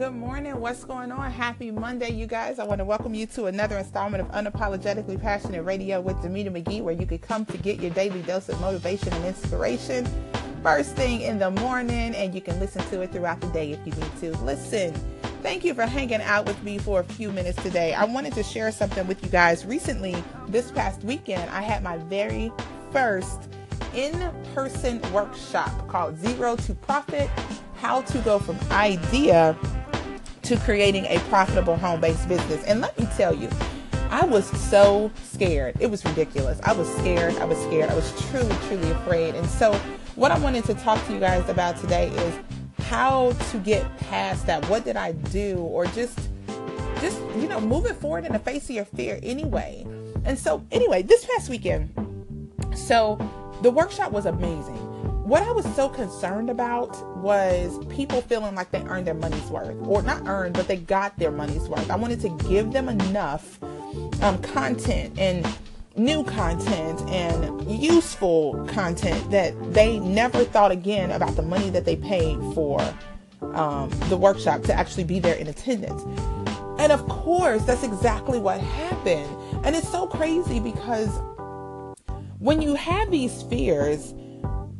Good morning. What's going on? Happy Monday, you guys. I want to welcome you to another installment of Unapologetically Passionate Radio with Demita McGee, where you can come to get your daily dose of motivation and inspiration first thing in the morning, and you can listen to it throughout the day if you need to. Listen, thank you for hanging out with me for a few minutes today. I wanted to share something with you guys. Recently, this past weekend, I had my very first in person workshop called Zero to Profit How to Go from Idea to Creating a Profitable Home Based Business. And let me tell you, I was so scared. It was ridiculous. I was scared. I was scared. I was truly, truly afraid. And so, what I wanted to talk to you guys about today is how to get past that. What did I do? Or just, just, you know, moving forward in the face of your fear anyway. And so, anyway, this past weekend, so the workshop was amazing. What I was so concerned about was people feeling like they earned their money's worth, or not earned, but they got their money's worth. I wanted to give them enough um, content and new content and useful content that they never thought again about the money that they paid for um, the workshop to actually be there in attendance. And of course, that's exactly what happened. And it's so crazy because when you have these fears,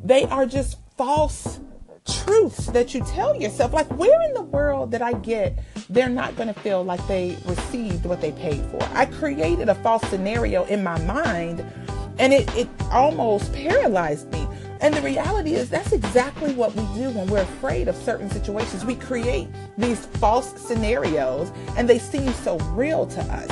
they are just false truths that you tell yourself. Like, where in the world did I get they're not going to feel like they received what they paid for? I created a false scenario in my mind and it, it almost paralyzed me. And the reality is, that's exactly what we do when we're afraid of certain situations. We create these false scenarios and they seem so real to us.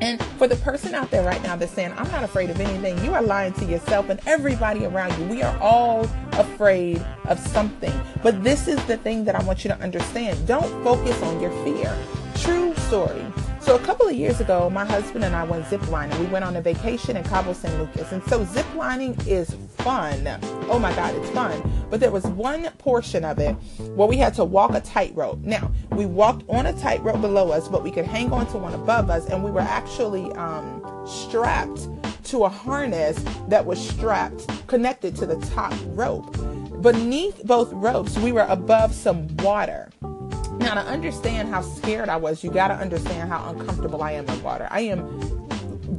And for the person out there right now that's saying, I'm not afraid of anything, you are lying to yourself and everybody around you. We are all afraid of something. But this is the thing that I want you to understand. Don't focus on your fear. True story. So a couple of years ago, my husband and I went ziplining. We went on a vacation in Cabo San Lucas. And so ziplining is fun. Oh my God, it's fun. But there was one portion of it where we had to walk a tightrope. Now, we walked on a tightrope below us, but we could hang on to one above us. And we were actually um, strapped to a harness that was strapped, connected to the top rope. Beneath both ropes, we were above some water. Now, to understand how scared I was, you got to understand how uncomfortable I am in water. I am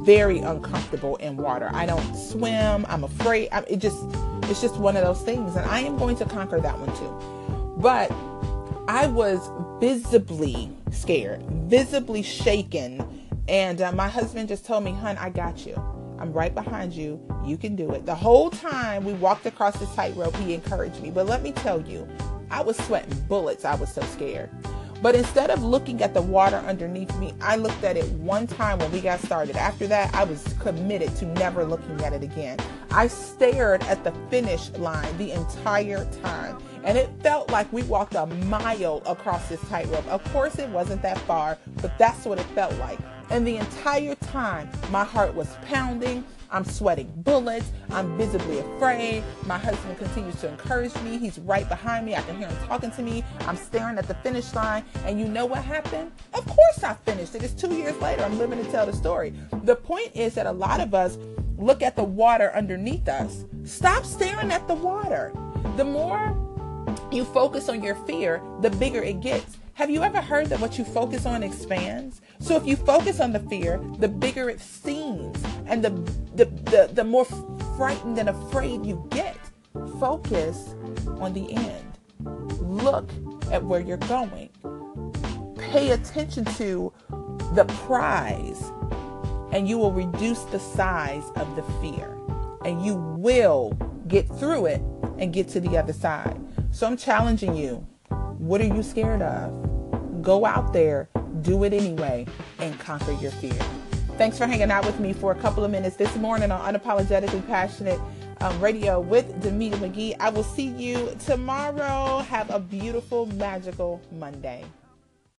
very uncomfortable in water. I don't swim. I'm afraid. I, it just, it's just one of those things, and I am going to conquer that one too. But I was visibly scared, visibly shaken, and uh, my husband just told me, "Hun, I got you. I'm right behind you. You can do it." The whole time we walked across the tightrope, he encouraged me. But let me tell you, I was sweating bullets. I was so scared. But instead of looking at the water underneath me, I looked at it one time when we got started. After that, I was committed to never looking at it again. I stared at the finish line the entire time, and it felt like we walked a mile across this tightrope. Of course, it wasn't that far, but that's what it felt like. And the entire time, my heart was pounding. I'm sweating bullets. I'm visibly afraid. My husband continues to encourage me. He's right behind me. I can hear him talking to me. I'm staring at the finish line. And you know what happened? Of course I finished it. It's two years later. I'm living to tell the story. The point is that a lot of us look at the water underneath us. Stop staring at the water. The more you focus on your fear, the bigger it gets. Have you ever heard that what you focus on expands? So if you focus on the fear, the bigger it seems and the the, the, the more frightened and afraid you get. Focus on the end. Look at where you're going. Pay attention to the prize and you will reduce the size of the fear and you will get through it and get to the other side. So I'm challenging you. What are you scared of? Go out there, do it anyway, and conquer your fear. Thanks for hanging out with me for a couple of minutes this morning on Unapologetically Passionate um, Radio with Demita McGee. I will see you tomorrow. Have a beautiful, magical Monday.